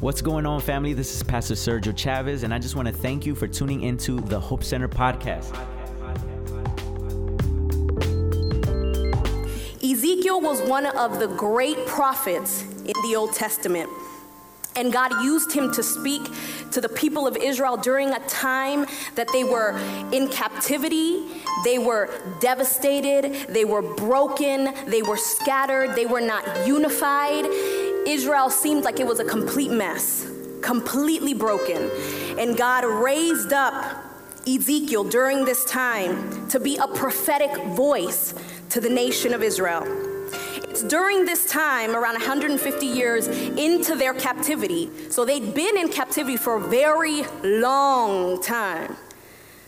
What's going on, family? This is Pastor Sergio Chavez, and I just want to thank you for tuning into the Hope Center podcast. Ezekiel was one of the great prophets in the Old Testament. And God used him to speak to the people of Israel during a time that they were in captivity, they were devastated, they were broken, they were scattered, they were not unified. Israel seemed like it was a complete mess, completely broken. And God raised up Ezekiel during this time to be a prophetic voice to the nation of Israel. It's during this time, around 150 years into their captivity, so they'd been in captivity for a very long time.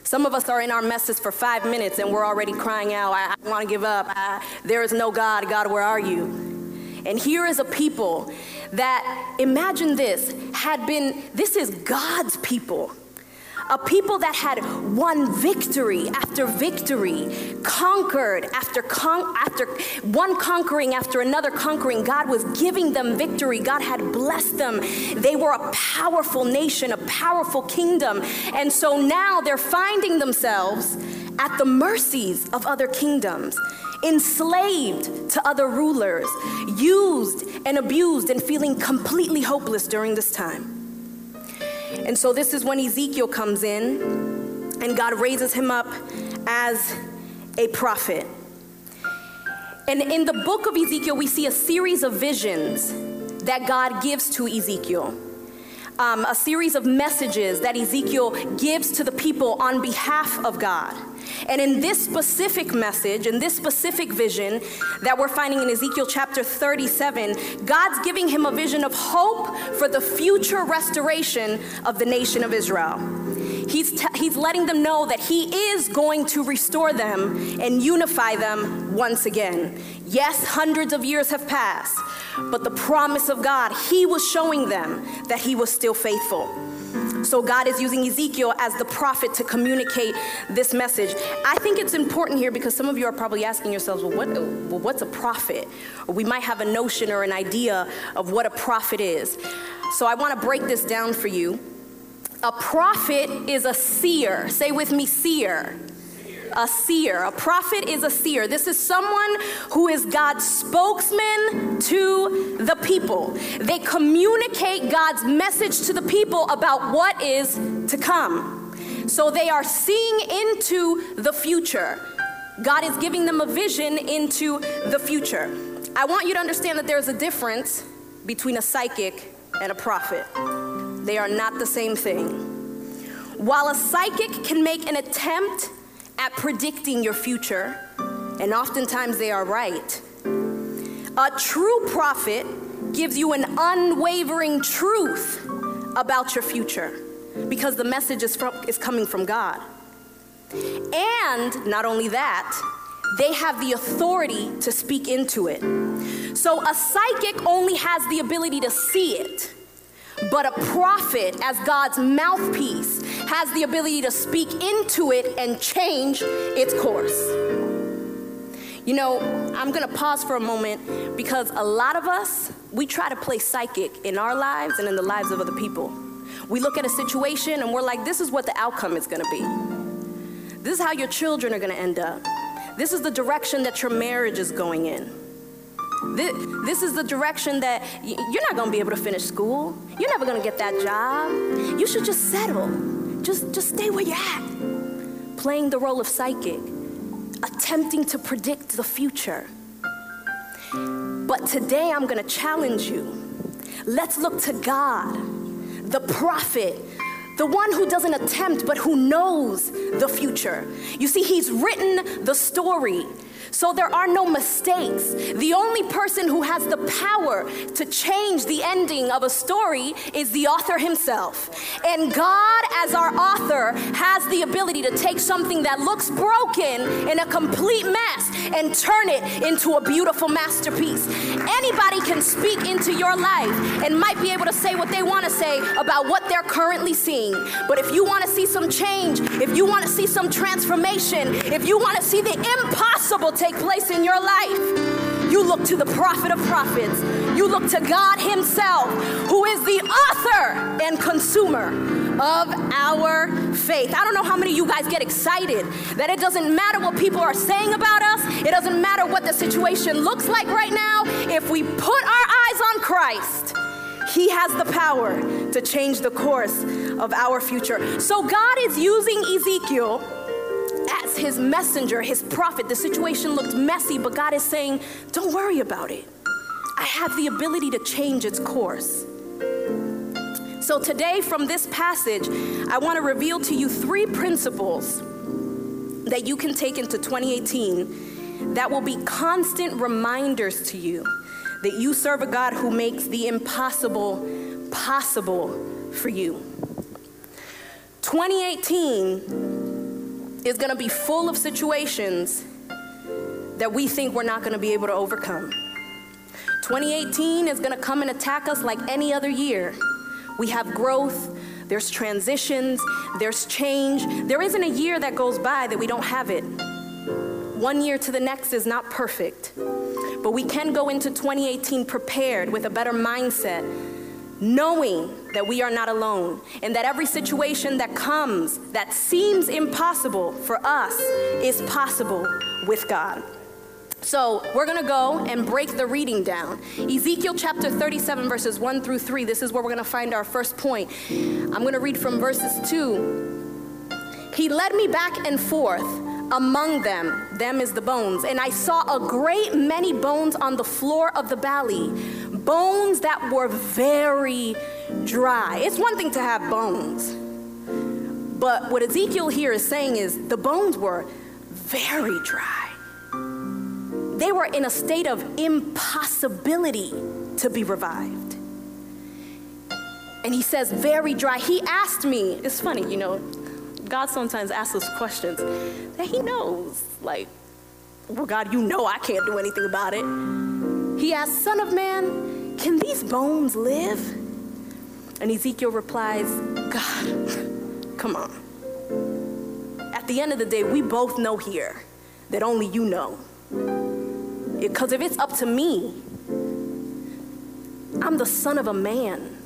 Some of us are in our messes for five minutes and we're already crying out, I, I want to give up. I, there is no God. God, where are you? And here is a people that, imagine this, had been, this is God's people a people that had won victory after victory, conquered after con- after one conquering after another conquering. God was giving them victory. God had blessed them. They were a powerful nation, a powerful kingdom. And so now they're finding themselves at the mercies of other kingdoms enslaved to other rulers, used and abused, and feeling completely hopeless during this time. And so this is when Ezekiel comes in and God raises him up as a prophet. And in the book of Ezekiel, we see a series of visions that God gives to Ezekiel. Um, a series of messages that Ezekiel gives to the people on behalf of God. And in this specific message, in this specific vision that we're finding in Ezekiel chapter 37, God's giving him a vision of hope for the future restoration of the nation of Israel. He's, t- he's letting them know that he is going to restore them and unify them once again. Yes, hundreds of years have passed, but the promise of God, he was showing them that he was still faithful. So God is using Ezekiel as the prophet to communicate this message. I think it's important here because some of you are probably asking yourselves, well, what, well, what's a prophet? Or we might have a notion or an idea of what a prophet is. So I want to break this down for you. A prophet is a seer. Say with me, seer a seer. A prophet is a seer. This is someone who is God's spokesman to the people. They communicate God's message to the people about what is to come. So they are seeing into the future. God is giving them a vision into the future. I want you to understand that there's a difference between a psychic and a prophet. They are not the same thing. While a psychic can make an attempt at predicting your future, and oftentimes they are right. A true prophet gives you an unwavering truth about your future because the message is, from, is coming from God. And not only that, they have the authority to speak into it. So a psychic only has the ability to see it, but a prophet, as God's mouthpiece, has the ability to speak into it and change its course. You know, I'm gonna pause for a moment because a lot of us, we try to play psychic in our lives and in the lives of other people. We look at a situation and we're like, this is what the outcome is gonna be. This is how your children are gonna end up. This is the direction that your marriage is going in. This, this is the direction that you're not gonna be able to finish school. You're never gonna get that job. You should just settle. Just, just stay where you're at. Playing the role of psychic, attempting to predict the future. But today I'm gonna challenge you. Let's look to God, the prophet, the one who doesn't attempt but who knows the future. You see, he's written the story. So there are no mistakes. The only person who has the power to change the ending of a story is the author himself. And God, as our author, has the ability to take something that looks broken in a complete mess and turn it into a beautiful masterpiece. Anybody can speak into your life and might be able to say what they want to say about what they're currently seeing. But if you want to see some change, if you want to see some transformation, if you want to see the impossible take place in your life, you look to the prophet of prophets. You look to God Himself, who is the author and consumer of our faith. I don't know how many of you guys get excited that it doesn't matter what people are saying about us, it doesn't matter what the situation looks like right now. If we put our eyes on Christ, he has the power to change the course of our future. So God is using Ezekiel his messenger, his prophet. The situation looked messy, but God is saying, Don't worry about it. I have the ability to change its course. So, today, from this passage, I want to reveal to you three principles that you can take into 2018 that will be constant reminders to you that you serve a God who makes the impossible possible for you. 2018 is going to be full of situations that we think we're not going to be able to overcome. 2018 is going to come and attack us like any other year. We have growth, there's transitions, there's change. There isn't a year that goes by that we don't have it. One year to the next is not perfect, but we can go into 2018 prepared with a better mindset, knowing that we are not alone and that every situation that comes that seems impossible for us is possible with God. So we're going to go and break the reading down. Ezekiel chapter 37, verses 1 through 3. This is where we're going to find our first point. I'm going to read from verses 2. He led me back and forth among them, them is the bones, and I saw a great many bones on the floor of the valley, bones that were very dry. It's one thing to have bones, but what Ezekiel here is saying is the bones were very dry they were in a state of impossibility to be revived. And he says, very dry. He asked me, it's funny, you know, God sometimes asks us questions that he knows. Like, well, God, you know I can't do anything about it. He asked, Son of man, can these bones live? And Ezekiel replies, God, come on. At the end of the day, we both know here that only you know. Because if it's up to me, I'm the son of a man.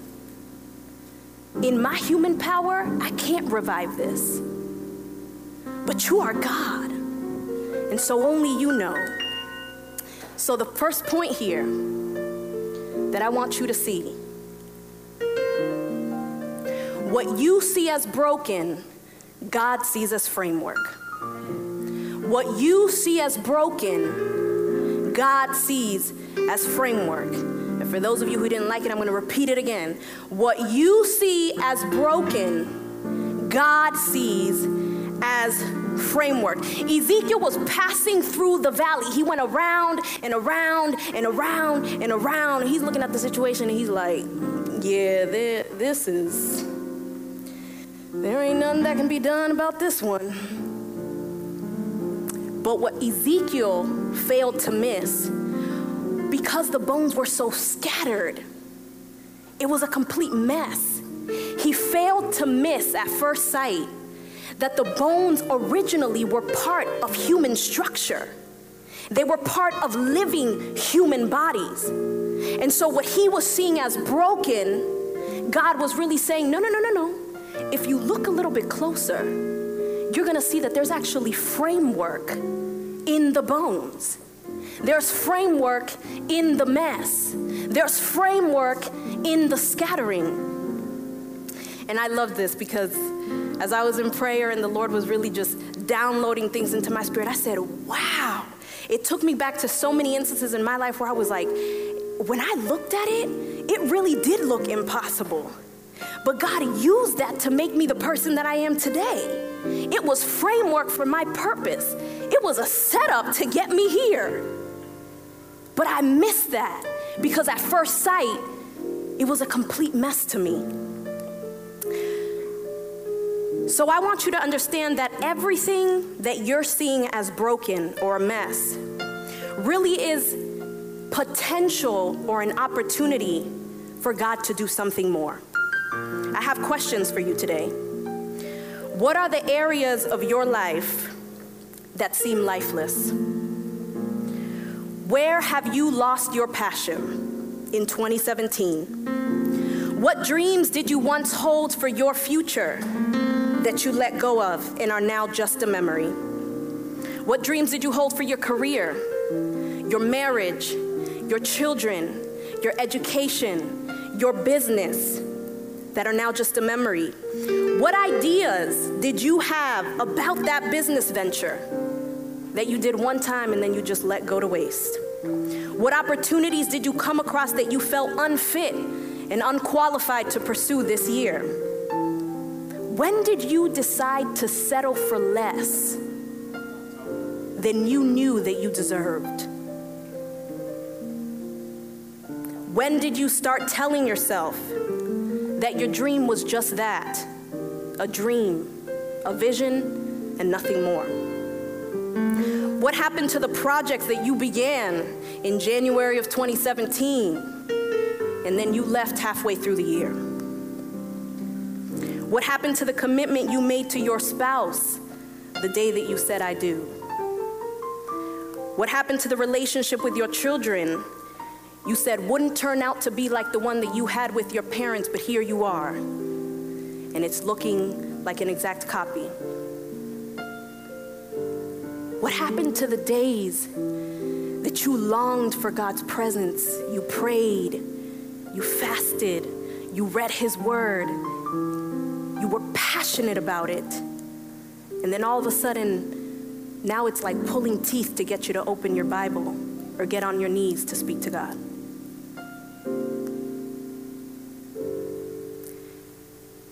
In my human power, I can't revive this. But you are God. And so only you know. So, the first point here that I want you to see what you see as broken, God sees as framework. What you see as broken, God sees as framework. And for those of you who didn't like it, I'm going to repeat it again. What you see as broken, God sees as framework. Ezekiel was passing through the valley. He went around and around and around and around. He's looking at the situation and he's like, yeah, this is, there ain't nothing that can be done about this one. But what Ezekiel failed to miss, because the bones were so scattered, it was a complete mess. He failed to miss at first sight that the bones originally were part of human structure. They were part of living human bodies. And so, what he was seeing as broken, God was really saying, No, no, no, no, no. If you look a little bit closer, you're to see that there's actually framework in the bones. There's framework in the mess. There's framework in the scattering. And I love this because as I was in prayer and the Lord was really just downloading things into my spirit, I said, wow. It took me back to so many instances in my life where I was like, when I looked at it, it really did look impossible. But God used that to make me the person that I am today. It was framework for my purpose. It was a setup to get me here. But I missed that because at first sight, it was a complete mess to me. So I want you to understand that everything that you're seeing as broken or a mess really is potential or an opportunity for God to do something more. I have questions for you today. What are the areas of your life that seem lifeless? Where have you lost your passion in 2017? What dreams did you once hold for your future that you let go of and are now just a memory? What dreams did you hold for your career, your marriage, your children, your education, your business that are now just a memory? What ideas did you have about that business venture that you did one time and then you just let go to waste? What opportunities did you come across that you felt unfit and unqualified to pursue this year? When did you decide to settle for less than you knew that you deserved? When did you start telling yourself that your dream was just that a dream, a vision, and nothing more? What happened to the projects that you began in January of 2017 and then you left halfway through the year? What happened to the commitment you made to your spouse the day that you said, I do? What happened to the relationship with your children you said wouldn't turn out to be like the one that you had with your parents, but here you are? And it's looking like an exact copy. What happened to the days that you longed for God's presence? You prayed, you fasted, you read His Word, you were passionate about it. And then all of a sudden, now it's like pulling teeth to get you to open your Bible or get on your knees to speak to God.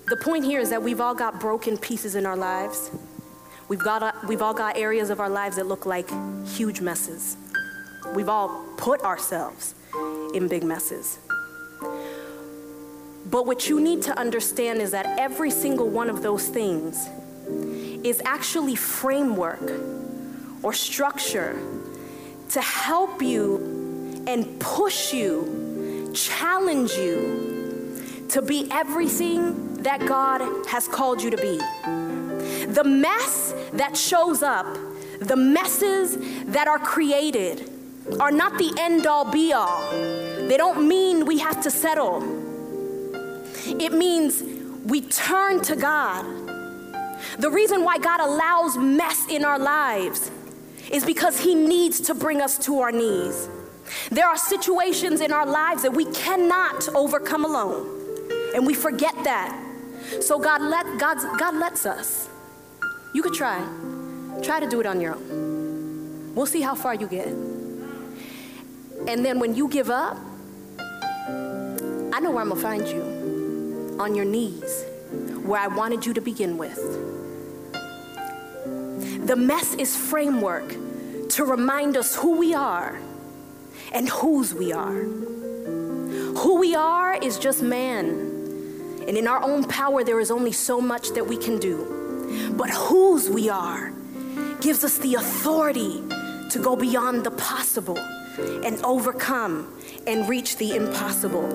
The point here is that we've all got broken pieces in our lives. We've, got, uh, we've all got areas of our lives that look like huge messes. We've all put ourselves in big messes. But what you need to understand is that every single one of those things is actually framework or structure to help you and push you, challenge you to be everything that God has called you to be. The mess that shows up, the messes that are created, are not the end all be all. They don't mean we have to settle. It means we turn to God. The reason why God allows mess in our lives is because He needs to bring us to our knees. There are situations in our lives that we cannot overcome alone, and we forget that. So God let God's, God lets us. You could try. Try to do it on your own. We'll see how far you get. And then when you give up, I know where I'm gonna find you on your knees, where I wanted you to begin with. The mess is framework to remind us who we are and whose we are. Who we are is just man. And in our own power, there is only so much that we can do but whose we are gives us the authority to go beyond the possible and overcome and reach the impossible.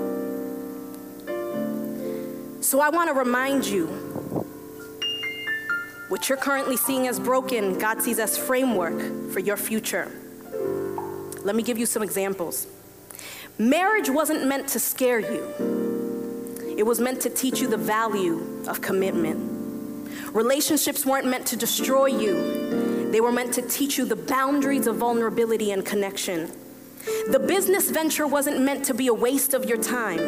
So I want to remind you what you're currently seeing as broken, God sees as framework for your future. Let me give you some examples. Marriage wasn't meant to scare you, it was meant to teach you the value of commitment. Relationships weren't meant to destroy you, they were meant to teach you the boundaries of vulnerability and connection. The business venture wasn't meant to be a waste of your time.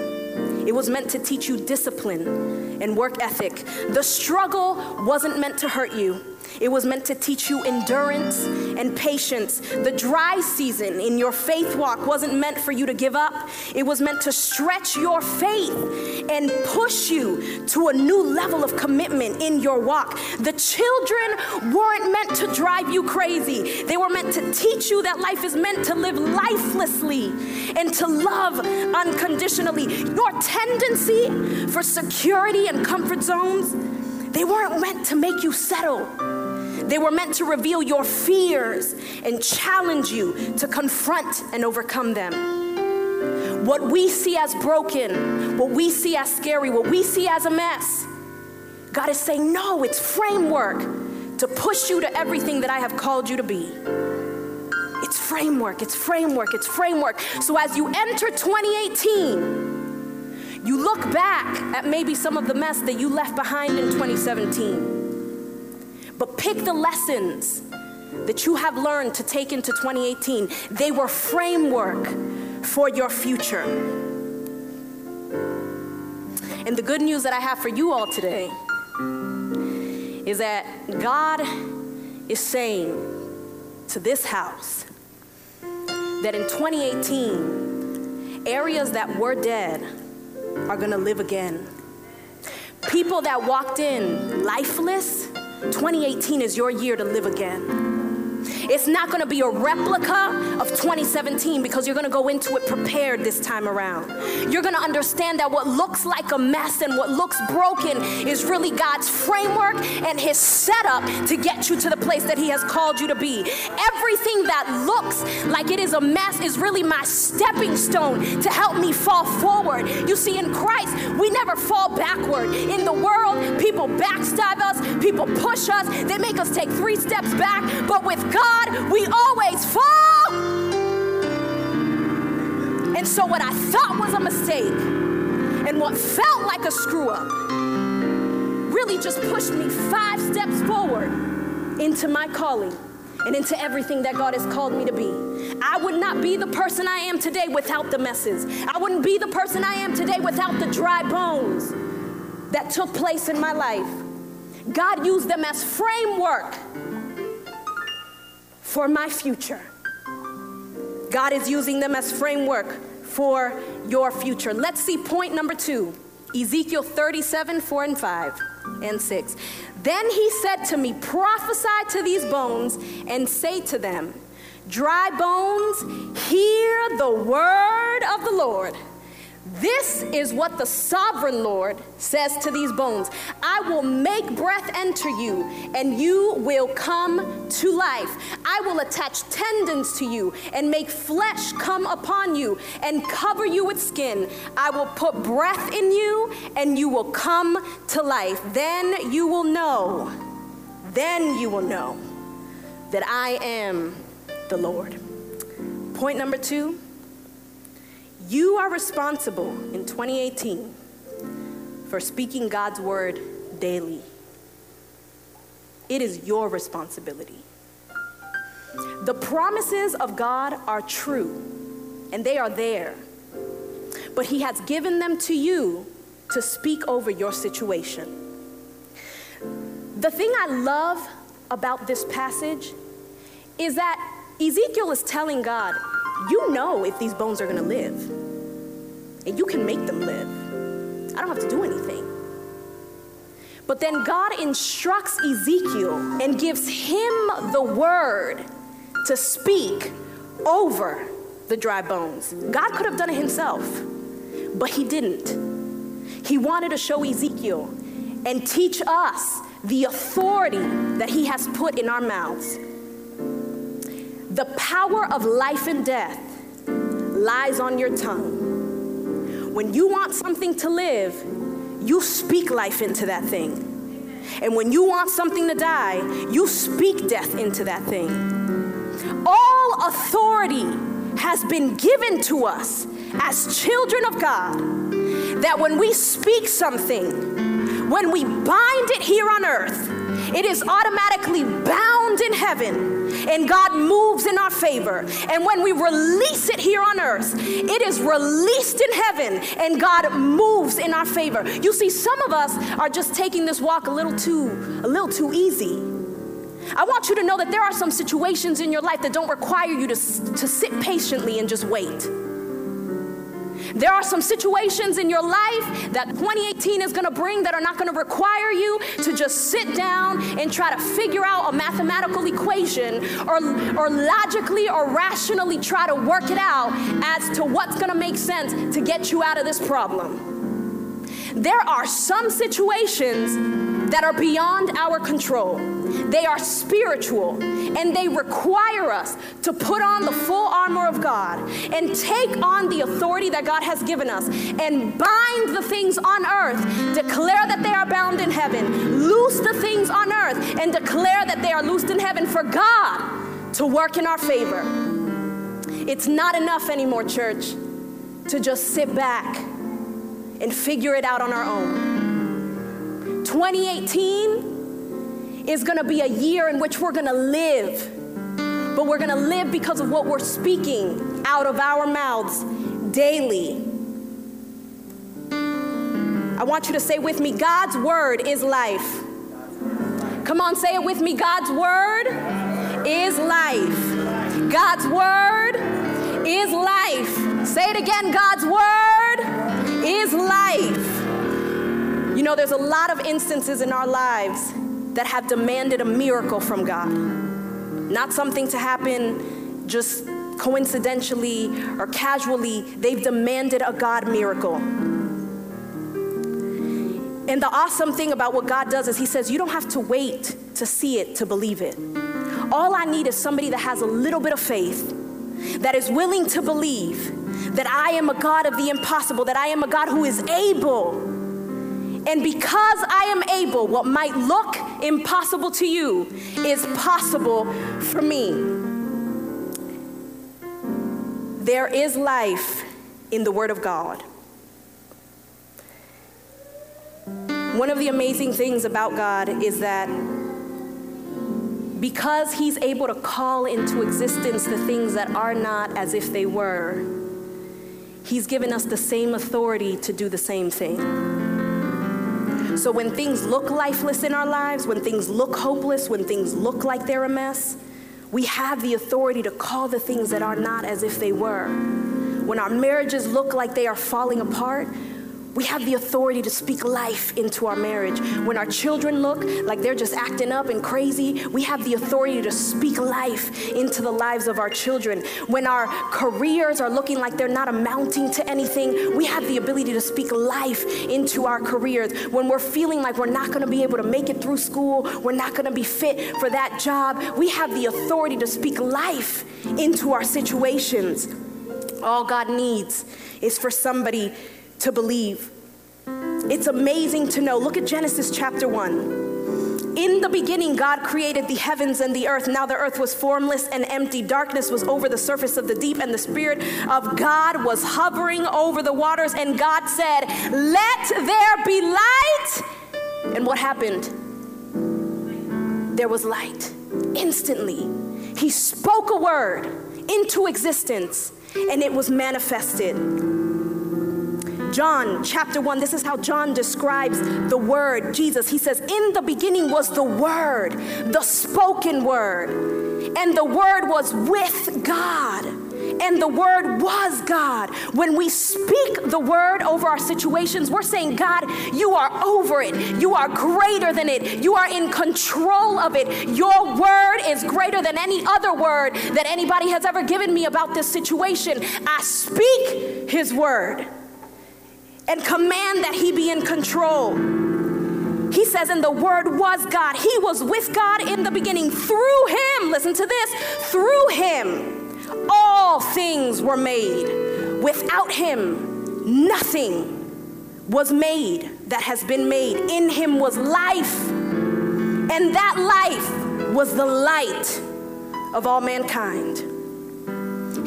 It was meant to teach you discipline and work ethic. The struggle wasn't meant to hurt you. It was meant to teach you endurance and patience. The dry season in your faith walk wasn't meant for you to give up, it was meant to stretch your faith and push you to a new level of commitment in your walk. The children weren't meant to drive you crazy, they were meant to teach you that life is meant to live lifelessly and to love unconditionally. Your tendency for security and comfort zones, they weren't meant to make you settle. They were meant to reveal your fears and challenge you to confront and overcome them. What we see as broken, what we see as scary, what we see as a mess, God is saying, no, it's framework to push you to everything that I have called you to be. It's framework, it's framework, it's framework. So as you enter 2018, You look back at maybe some of the mess that you left behind in 2017. But pick the lessons that you have learned to take into 2018. They were framework for your future. And the good news that I have for you all today is that God is saying to this house that in 2018, areas that were dead are gonna live again. People that walked in lifeless, 2018 is your year to live again. It's not going to be a replica of 2017 because you're going to go into it prepared this time around. You're going to understand that what looks like a mess and what looks broken is really God's framework and His setup to get you to the place that He has called you to be. Everything that looks like it is a mess is really my stepping stone to help me fall forward. You see, in Christ, we never fall backward. In the world, people backstab us, people push us, they make us take three steps back, but with God, God, we always fall. And so, what I thought was a mistake and what felt like a screw up really just pushed me five steps forward into my calling and into everything that God has called me to be. I would not be the person I am today without the messes. I wouldn't be the person I am today without the dry bones that took place in my life. God used them as framework for my future. God is using them as framework for your future. Let's see point number two Ezekiel 37, 4 and 5 and 6. Then he said to me, Prophesy to these bones and say to them, Dry bones, hear the word of the Lord. This is what the sovereign Lord says to these bones I will make breath enter you, and you will come to life. I will attach tendons to you, and make flesh come upon you, and cover you with skin. I will put breath in you, and you will come to life. Then you will know, then you will know that I am the Lord. Point number two you are responsible in 2018 for speaking God's word daily. It is your responsibility. The promises of God are true, and they are there. But He has given them to you to speak over your situation. The thing I love about this passage is that Ezekiel is telling God, You know if these bones are gonna live and you can make them live. I don't have to do anything. But then God instructs Ezekiel and gives him the word to speak over the dry bones. God could have done it himself, but he didn't. He wanted to show Ezekiel and teach us the authority that he has put in our mouths. The power of life and death lies on your tongue. When you want something to live, you speak life into that thing. And when you want something to die, you speak death into that thing. All authority has been given to us as children of God that when we speak something, when we bind it here on earth, it is automatically bound in heaven and God moves in our favor. And when we release it here on earth, it is released in heaven and God moves in our favor. You see, some of us are just taking this walk a little too, a little too easy. I want you to know that there are some situations in your life that don't require you to, to sit patiently and just wait. There are some situations in your life that 2018 is going to bring that are not going to require you to just sit down and try to figure out a mathematical equation or, or logically or rationally try to work it out as to what's going to make sense to get you out of this problem. There are some situations that are beyond our control. They are spiritual and they require us to put on the full armor of God and take on the authority that God has given us and bind the things on earth, declare that they are bound in heaven, loose the things on earth, and declare that they are loosed in heaven for God to work in our favor. It's not enough anymore, church, to just sit back and figure it out on our own. 2018 is gonna be a year in which we're gonna live, but we're gonna live because of what we're speaking out of our mouths daily. I want you to say with me God's word is life. Come on, say it with me God's word is life. God's word is life. Say it again God's word is life. You know, there's a lot of instances in our lives that have demanded a miracle from God. Not something to happen just coincidentally or casually, they've demanded a God miracle. And the awesome thing about what God does is He says, You don't have to wait to see it to believe it. All I need is somebody that has a little bit of faith, that is willing to believe that I am a God of the impossible, that I am a God who is able. And because I am able, what might look impossible to you is possible for me. There is life in the Word of God. One of the amazing things about God is that because He's able to call into existence the things that are not as if they were, He's given us the same authority to do the same thing. So when things look lifeless in our lives, when things look hopeless, when things look like they're a mess, we have the authority to call the things that are not as if they were. When our marriages look like they are falling apart, we have the authority to speak life into our marriage. When our children look like they're just acting up and crazy, we have the authority to speak life into the lives of our children. When our careers are looking like they're not amounting to anything, we have the ability to speak life into our careers. When we're feeling like we're not going to be able to make it through school, we're not going to be fit for that job, we have the authority to speak life into our situations. All God needs is for somebody to believe. It's amazing to know. Look at Genesis chapter 1. In the beginning, God created the heavens and the earth. Now the earth was formless and empty. Darkness was over the surface of the deep, and the Spirit of God was hovering over the waters. And God said, Let there be light. And what happened? There was light. Instantly, He spoke a word into existence, and it was manifested. John chapter 1, this is how John describes the word, Jesus. He says, In the beginning was the word, the spoken word, and the word was with God and the word was God. When we speak the word over our situations, we're saying, God, you are over it. You are greater than it. You are in control of it. Your word is greater than any other word that anybody has ever given me about this situation. I speak his word and command that he be in control. He says, and the Word was God. He was with God in the beginning. Through Him, listen to this, through Him, all things were made. Without Him, nothing was made that has been made. In Him was life, and that life was the light of all mankind.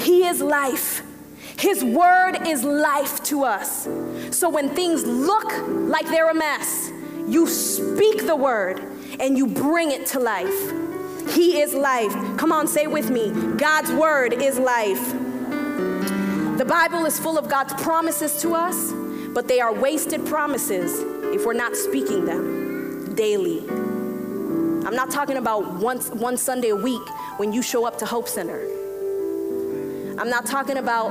He is life. His word is life to us. So when things look like they're a mess, you speak the word and you bring it to life. He is life. Come on, say with me God's word is life. The Bible is full of God's promises to us, but they are wasted promises if we're not speaking them daily. I'm not talking about once, one Sunday a week when you show up to Hope Center. I'm not talking about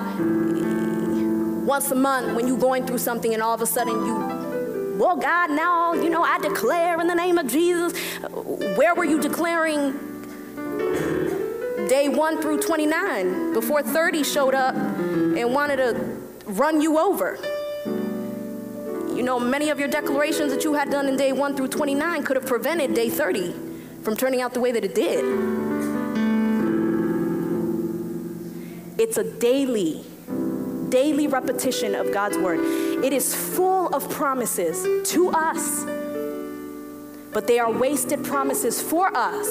once a month when you're going through something and all of a sudden you, well, God, now, you know, I declare in the name of Jesus. Where were you declaring day one through 29 before 30 showed up and wanted to run you over? You know, many of your declarations that you had done in day one through 29 could have prevented day 30 from turning out the way that it did. It's a daily, daily repetition of God's word. It is full of promises to us, but they are wasted promises for us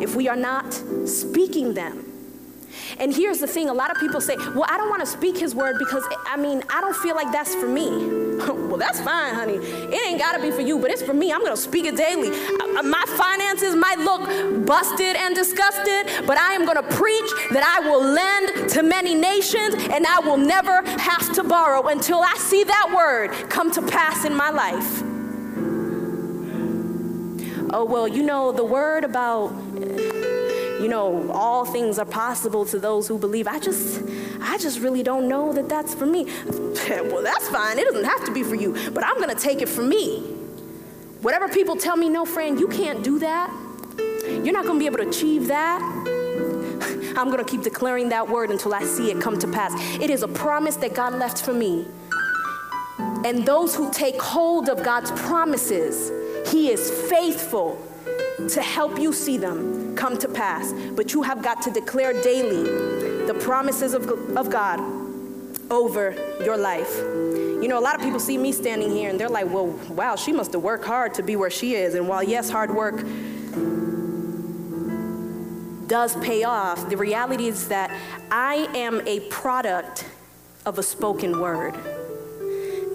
if we are not speaking them And here's the thing a lot of people say, well, I don't want to speak his word because, I mean, I don't feel like that's for me. well, that's fine, honey. It ain't got to be for you, but it's for me. I'm going to speak it daily. Uh, uh, my finances might look busted and disgusted, but I am going to preach that I will lend to many nations and I will never have to borrow until I see that word come to pass in my life. Oh, well, you know, the word about you know, all things are possible to those who believe. I just, I just really don't know that that's for me. well, that's fine. It doesn't have to be for you, but I'm going to take it for me. Whatever people tell me, no, friend, you can't do that. You're not going to be able to achieve that. I'm going to keep declaring that word until I see it come to pass. It is a promise that God left for me. And those who take hold of God's promises, He is faithful to help you see them come to pass. But you have got to declare daily the promises of, of God over your life. You know, a lot of people see me standing here and they're like, well, wow, she must have worked hard to be where she is. And while, yes, hard work does pay off, the reality is that I am a product of a spoken word.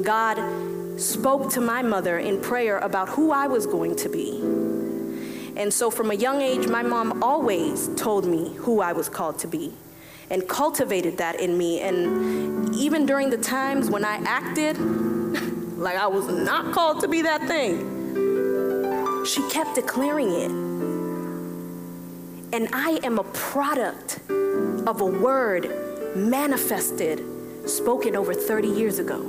God spoke to my mother in prayer about who I was going to be. And so from a young age, my mom always told me who I was called to be and cultivated that in me. And even during the times when I acted like I was not called to be that thing, she kept declaring it. And I am a product of a word manifested, spoken over 30 years ago.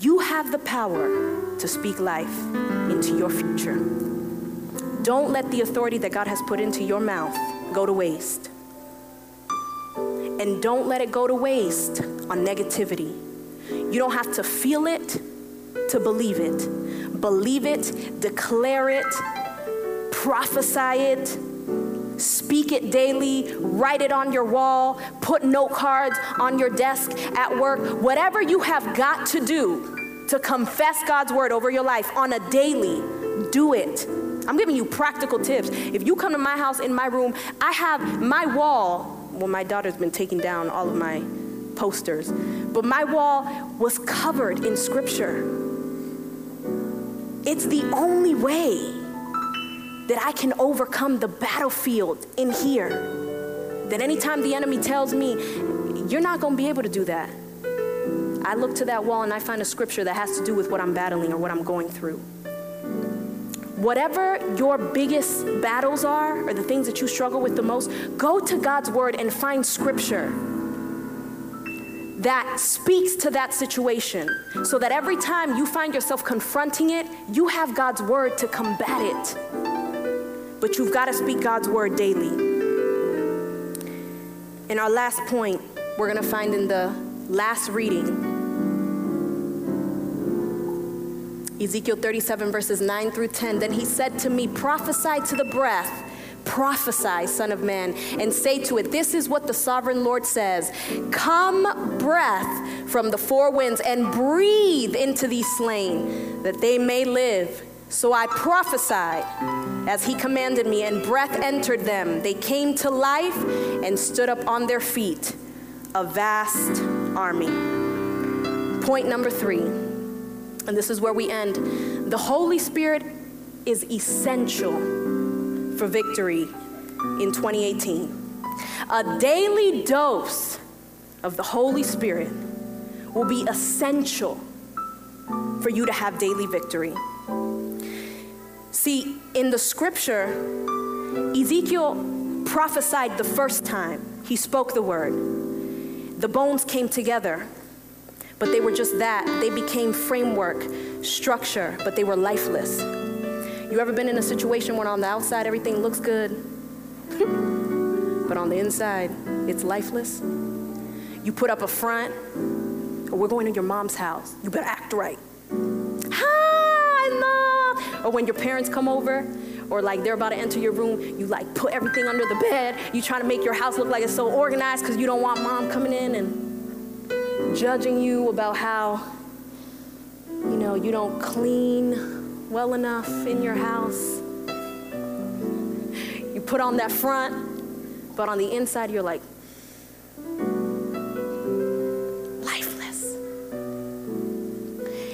You have the power to speak life into your future. Don't let the authority that God has put into your mouth go to waste. And don't let it go to waste on negativity. You don't have to feel it to believe it. Believe it, declare it, prophesy it, speak it daily, write it on your wall, put note cards on your desk at work. Whatever you have got to do to confess God's word over your life on a daily, do it. I'm giving you practical tips. If you come to my house in my room, I have my wall. Well, my daughter's been taking down all of my posters, but my wall was covered in scripture. It's the only way that I can overcome the battlefield in here. That anytime the enemy tells me, you're not to be able to do that, I look to that wall and I find a scripture that has to do with what I'm battling or what I'm going through. Whatever your biggest battles are or the things that you struggle with the most, go to God's word and find scripture that speaks to that situation so that every time you find yourself confronting it, you have God's word to combat it. But you've got to speak God's word daily. And our last point, we're going to find in the last reading Ezekiel 37, verses 9 through 10. Then he said to me, Prophesy to the breath. Prophesy, Son of Man, and say to it, This is what the sovereign Lord says Come, breath from the four winds, and breathe into these slain, that they may live. So I prophesied as he commanded me, and breath entered them. They came to life and stood up on their feet, a vast army. Point number three and this is where we end. The Holy Spirit is essential for victory in 2018. A daily dose of the Holy Spirit will be essential for you to have daily victory. See, in the scripture, Ezekiel prophesied the first time he spoke the word. The bones came together but they were just that. They became framework, structure, but they were lifeless. You ever been in a situation where on the outside everything looks good, but on the inside it's lifeless? You put up a front, or we're going to your mom's house. You better act right. Hi, mom. Or when your parents come over, or like they're about to enter your room, you like put everything under the bed. You try to make your house look like it's so organized because you don't want mom coming in and judging you about how, you know, you don't clean well enough in your house. You put on that front, but on the inside, you're like, lifeless.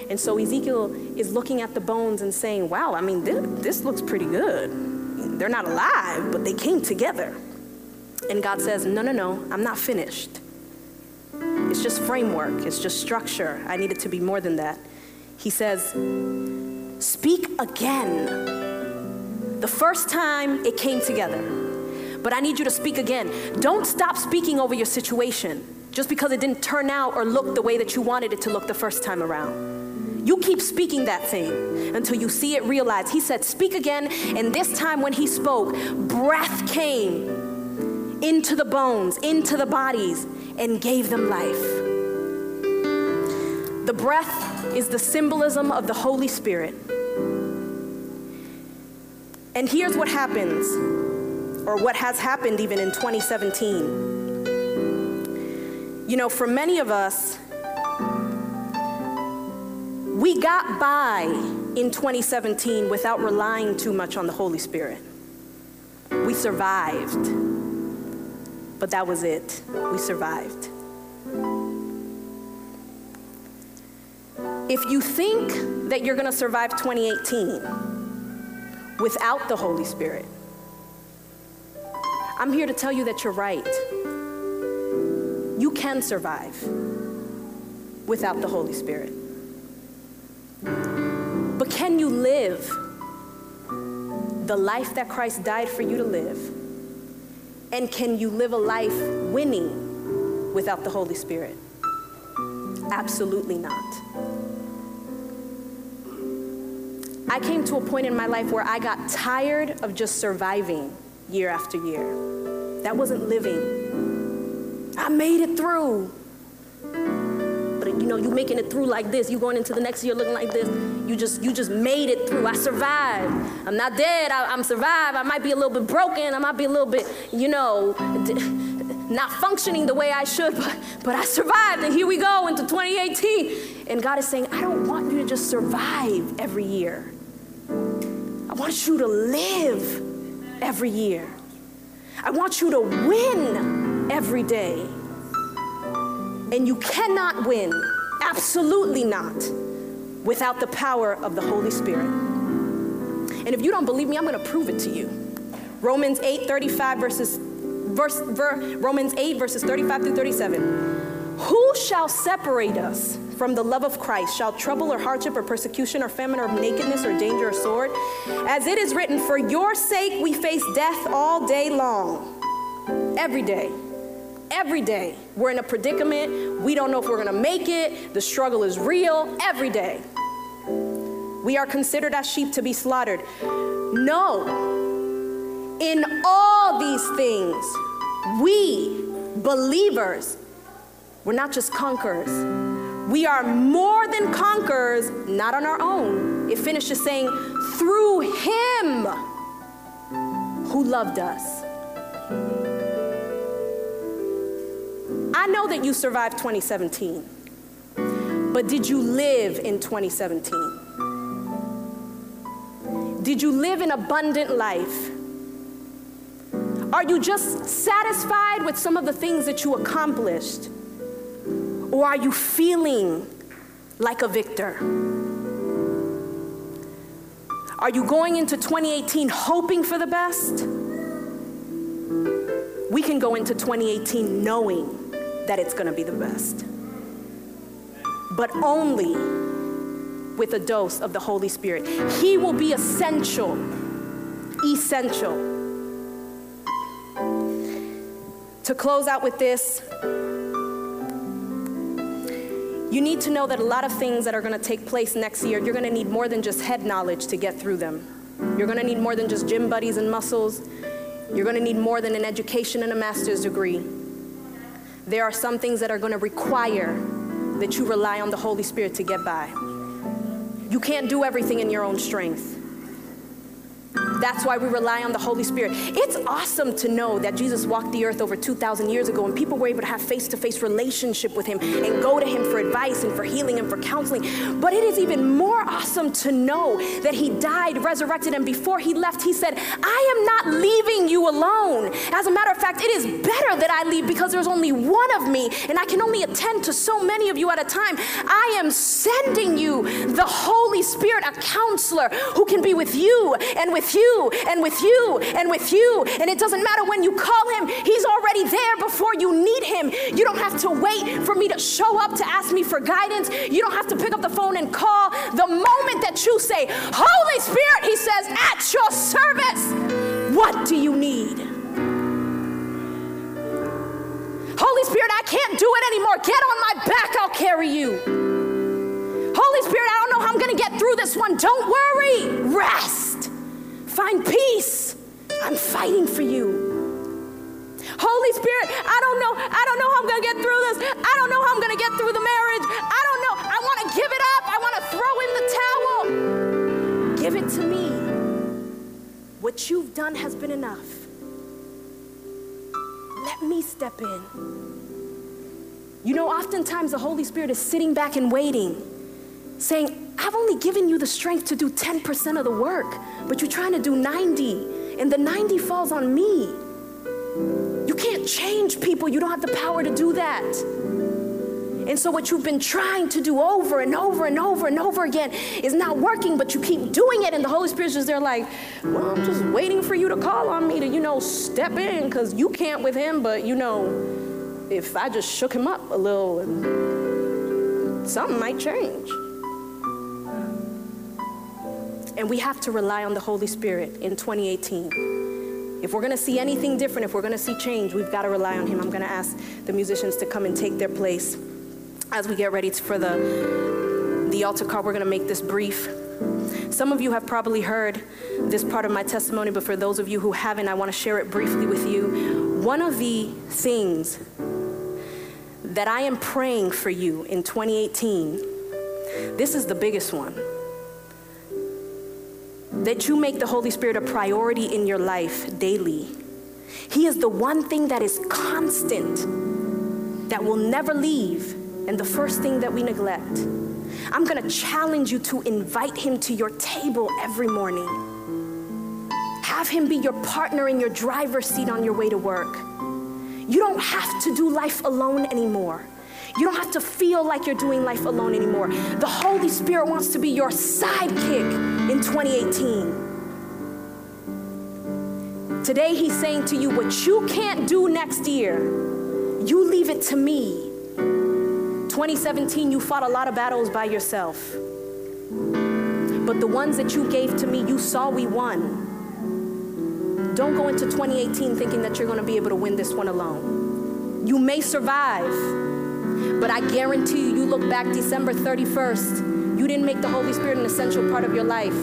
And so Ezekiel is looking at the bones and saying, wow, I mean, this, this looks pretty good. They're not alive, but they came together. And God says, no, no, no, I'm not finished. It's just framework, it's just structure. I need it to be more than that. He says, Speak again. The first time it came together, but I need you to speak again. Don't stop speaking over your situation just because it didn't turn out or look the way that you wanted it to look the first time around. You keep speaking that thing until you see it realized. He said, Speak again. And this time when he spoke, breath came into the bones, into the bodies and gave them life. The breath is the symbolism of the Holy Spirit. And here's what happens, or what has happened even in 2017. You know, for many of us, we got by in 2017 without relying too much on the Holy Spirit. We survived but that was it. We survived. If you think that you're going to survive 2018 without the Holy Spirit, I'm here to tell you that you're right. You can survive without the Holy Spirit. But can you live the life that Christ died for you to live? And can you live a life winning without the Holy Spirit? Absolutely not. I came to a point in my life where I got tired of just surviving year after year. That wasn't living. I made it through know, you making it through like this. You going into the next year looking like this. You just, you just made it through. I survived. I'm not dead. I, am survived. I might be a little bit broken. I might be a little bit, you know, not functioning the way I should, but, but I survived. And here we go into 2018. And God is saying, I don't want you to just survive every year. I want you to live every year. I want you to win every day. And you cannot win, absolutely not, without the power of the Holy Spirit. And if you don't believe me, I'm going to prove it to you. Romans 8, 35 verses, verse, ver, Romans 8 verses 35 through 37. Who shall separate us from the love of Christ? Shall trouble or hardship or persecution or famine or nakedness or danger or sword? As it is written, for your sake we face death all day long, every day. Every day, we're in a predicament. We don't know if we're gonna make it. The struggle is real every day. We are considered as sheep to be slaughtered. No, in all these things, we believers, we're not just conquerors. We are more than conquerors, not on our own. It finishes saying, through Him who loved us. I know that you survived 2017, but did you live in 2017? Did you live an abundant life? Are you just satisfied with some of the things that you accomplished? Or are you feeling like a victor? Are you going into 2018 hoping for the best? We can go into 2018 knowing that it's going to be the best. But only with a dose of the Holy Spirit. He will be essential, essential. To close out with this, you need to know that a lot of things that are going to take place next year, you're going to need more than just head knowledge to get through them. You're going to need more than just gym buddies and muscles. You're going to need more than an education and a master's degree there are some things that are going to require that you rely on the Holy Spirit to get by. You can't do everything in your own strength. That's why we rely on the Holy Spirit. It's awesome to know that Jesus walked the earth over 2,000 years ago and people were able to have face to face relationship with him and go to him for advice and for healing and for counseling. But it is even more awesome to know that he died, resurrected, and before he left, he said, I am not leaving you alone. As a matter of fact, it is better that I leave because there's only one of me and I can only attend to so many of you at a time. I am sending you the Holy Spirit, a counselor who can be with you and with you and with you and with you. And it doesn't matter when you call him, he's already there before you need him. You don't have to wait for me to show up to ask me for guidance. You don't have to pick up the phone and call. The moment that you say, Holy Spirit, he says, at your service, what do you need? Holy Spirit, I can't do it anymore. Get on my back, I'll carry you. Holy Spirit, I don't know how I'm going to get through this one. Don't worry. Rest. Find peace. I'm fighting for you. Holy Spirit, I don't know. I don't know how I'm going to get through this. I don't know how I'm going to get through the marriage. I don't know. I want to give it up. I want to throw in the towel. Give it to me. What you've done has been enough. Let me step in. You know, oftentimes the Holy Spirit is sitting back and waiting, saying, I've only given you the strength to do 10% of the work, but you're trying to do 90, and the 90 falls on me. You can't change people, you don't have the power to do that. And so, what you've been trying to do over and over and over and over again is not working, but you keep doing it, and the Holy Spirit's just there, like, well, I'm just waiting for you to call on me to, you know, step in, because you can't with him, but, you know, if I just shook him up a little, something might change. And we have to rely on the Holy Spirit in 2018. If we're going to see anything different, if we're going to see change, we've got to rely on Him. I'm going to ask the musicians to come and take their place as we get ready for the, the altar call. We're going to make this brief. Some of you have probably heard this part of my testimony, but for those of you who haven't, I want to share it briefly with you. One of the things that I am praying for you in 2018, this is the biggest one that you make the Holy Spirit a priority in your life daily. He is the one thing that is constant, that will never leave, and the first thing that we neglect. I'm gonna challenge you to invite Him to your table every morning. Have Him be your partner in your driver's seat on your way to work. You don't have to do life alone anymore. You don't have to feel like you're doing life alone anymore. The Holy Spirit wants to be your sidekick in 2018. Today, He's saying to you, What you can't do next year, you leave it to me. 2017, you fought a lot of battles by yourself. But the ones that you gave to me, you saw we won. Don't go into 2018 thinking that you're going to be able to win this one alone. You may survive but I guarantee you, you look back December 31st, you didn't make the Holy Spirit an essential part of your life.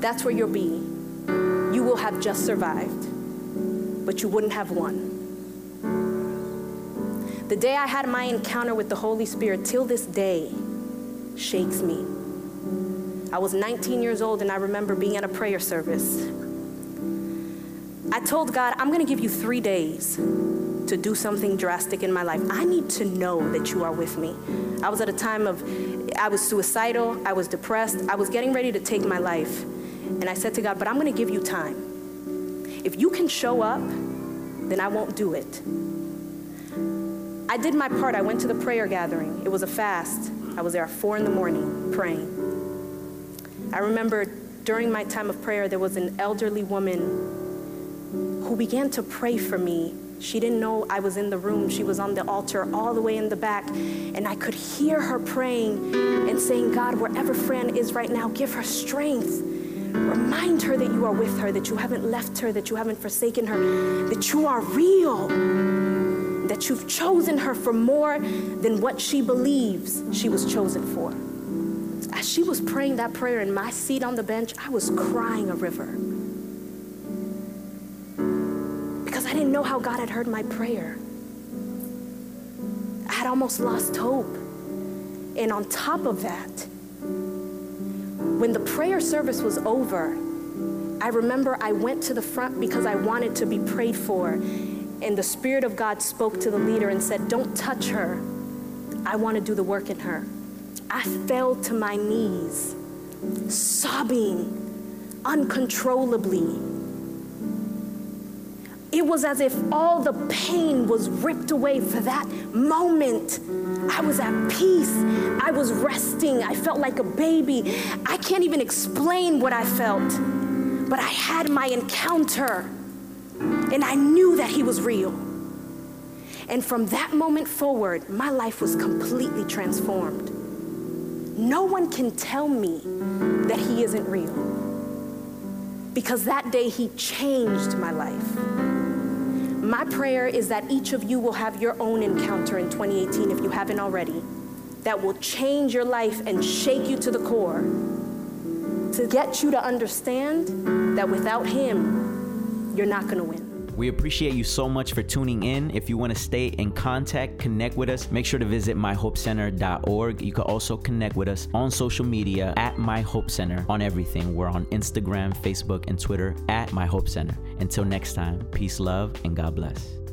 That's where you'll be. You will have just survived, but you wouldn't have won. The day I had my encounter with the Holy Spirit, till this day, shakes me. I was 19 years old and I remember being at a prayer service. I told God, I'm going to give you three days to do something drastic in my life. I need to know that you are with me. I was at a time of, I was suicidal, I was depressed, I was getting ready to take my life. And I said to God, but I'm going to give you time. If you can show up, then I won't do it. I did my part. I went to the prayer gathering. It was a fast. I was there at four in the morning praying. I remember during my time of prayer, there was an elderly woman who began to pray for me she didn't know I was in the room. She was on the altar all the way in the back. And I could hear her praying and saying, God, wherever Fran is right now, give her strength. Remind her that you are with her, that you haven't left her, that you haven't forsaken her, that you are real, that you've chosen her for more than what she believes she was chosen for. As she was praying that prayer in my seat on the bench, I was crying a river. I didn't know how God had heard my prayer. I had almost lost hope. And on top of that, when the prayer service was over, I remember I went to the front because I wanted to be prayed for. And the Spirit of God spoke to the leader and said, Don't touch her. I want to do the work in her. I fell to my knees, sobbing uncontrollably. It was as if all the pain was ripped away for that moment. I was at peace. I was resting. I felt like a baby. I can't even explain what I felt, but I had my encounter and I knew that He was real. And from that moment forward, my life was completely transformed. No one can tell me that He isn't real because that day He changed my life. My prayer is that each of you will have your own encounter in 2018 if you haven't already, that will change your life and shake you to the core to get you to understand that without Him, you're not going to win. We appreciate you so much for tuning in. If you want to stay in contact, connect with us, make sure to visit myhopecenter.org. You can also connect with us on social media at My Hope Center on everything. We're on Instagram, Facebook, and Twitter at My Hope Center. Until next time, peace, love, and God bless.